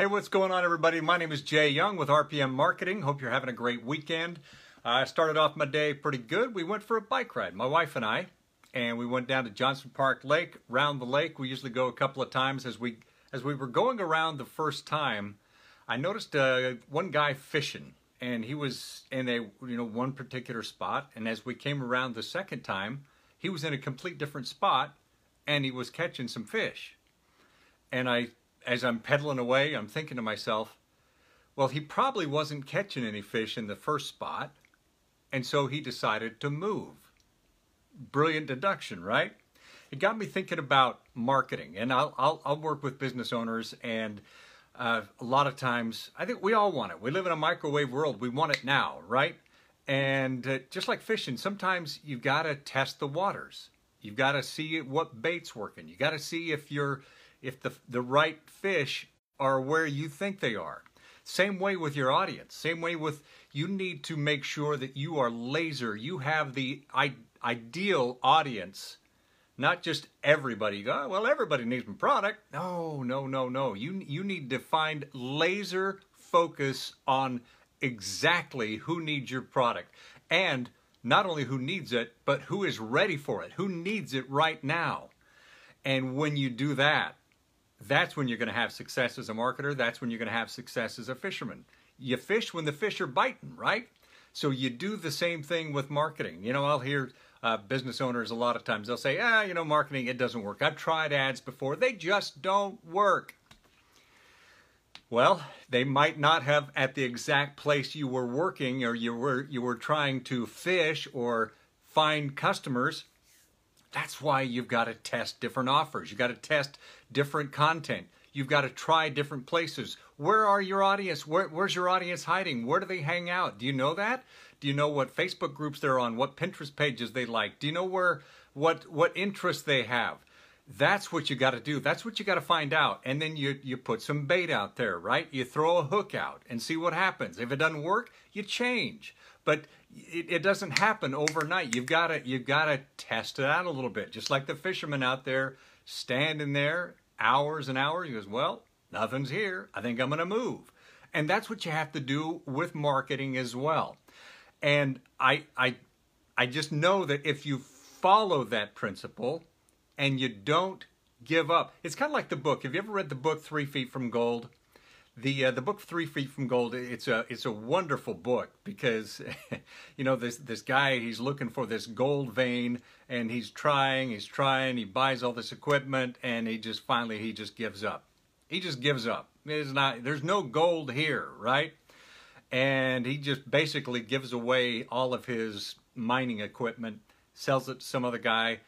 Hey, what's going on, everybody? My name is Jay Young with RPM Marketing. Hope you're having a great weekend. I started off my day pretty good. We went for a bike ride, my wife and I, and we went down to Johnson Park Lake, round the lake. We usually go a couple of times. As we as we were going around the first time, I noticed uh, one guy fishing, and he was in a you know one particular spot. And as we came around the second time, he was in a complete different spot, and he was catching some fish. And I as I'm pedaling away, I'm thinking to myself, well, he probably wasn't catching any fish in the first spot, and so he decided to move. Brilliant deduction, right? It got me thinking about marketing, and I'll, I'll, I'll work with business owners, and uh, a lot of times, I think we all want it. We live in a microwave world. We want it now, right? And uh, just like fishing, sometimes you've got to test the waters. You've got to see what bait's working. You got to see if you're if the, the right fish are where you think they are. Same way with your audience. Same way with you need to make sure that you are laser. You have the I- ideal audience, not just everybody. You go, oh, well, everybody needs my product. No, no, no, no. You you need to find laser focus on exactly who needs your product and not only who needs it, but who is ready for it, who needs it right now. And when you do that, that's when you're going to have success as a marketer. That's when you're going to have success as a fisherman. You fish when the fish are biting, right? So you do the same thing with marketing. You know, I'll hear uh, business owners a lot of times, they'll say, ah, you know, marketing, it doesn't work. I've tried ads before, they just don't work. Well, they might not have at the exact place you were working or you were you were trying to fish or find customers that's why you've got to test different offers. You've got to test different content. You've got to try different places. Where are your audience? Where, where's your audience hiding? Where do they hang out? Do you know that? Do you know what Facebook groups they're on? What Pinterest pages they like? Do you know where what what interests they have? That's what you got to do. That's what you got to find out. And then you you put some bait out there, right? You throw a hook out and see what happens. If it doesn't work, you change. But it, it doesn't happen overnight. You've got to you've got to test it out a little bit. Just like the fisherman out there standing there hours and hours. He goes, "Well, nothing's here. I think I'm going to move." And that's what you have to do with marketing as well. And I I I just know that if you follow that principle and you don't give up. It's kind of like the book. Have you ever read the book 3 Feet from Gold? The uh, the book Three Feet from Gold. It's a it's a wonderful book because you know this this guy he's looking for this gold vein and he's trying he's trying he buys all this equipment and he just finally he just gives up. He just gives up. There's not there's no gold here, right? And he just basically gives away all of his mining equipment, sells it to some other guy.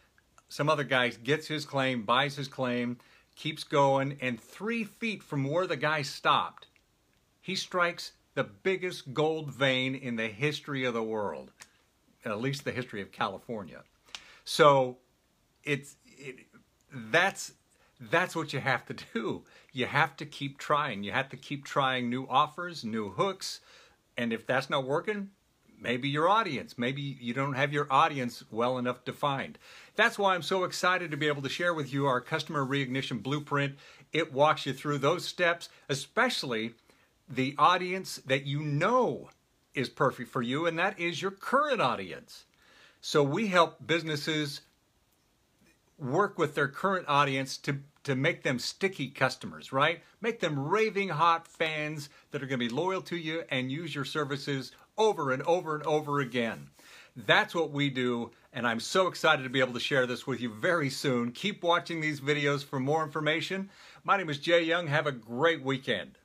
Some other guy gets his claim, buys his claim keeps going, and three feet from where the guy stopped, he strikes the biggest gold vein in the history of the world, at least the history of California. So it's it, that's that's what you have to do. You have to keep trying. You have to keep trying new offers, new hooks, and if that's not working, maybe your audience. Maybe you don't have your audience well enough defined. That's why I'm so excited to be able to share with you our customer reignition blueprint. It walks you through those steps, especially the audience that you know is perfect for you, and that is your current audience. So we help businesses work with their current audience to to make them sticky customers, right? Make them raving hot fans that are going to be loyal to you and use your services over and over and over again. That's what we do, and I'm so excited to be able to share this with you very soon. Keep watching these videos for more information. My name is Jay Young. Have a great weekend.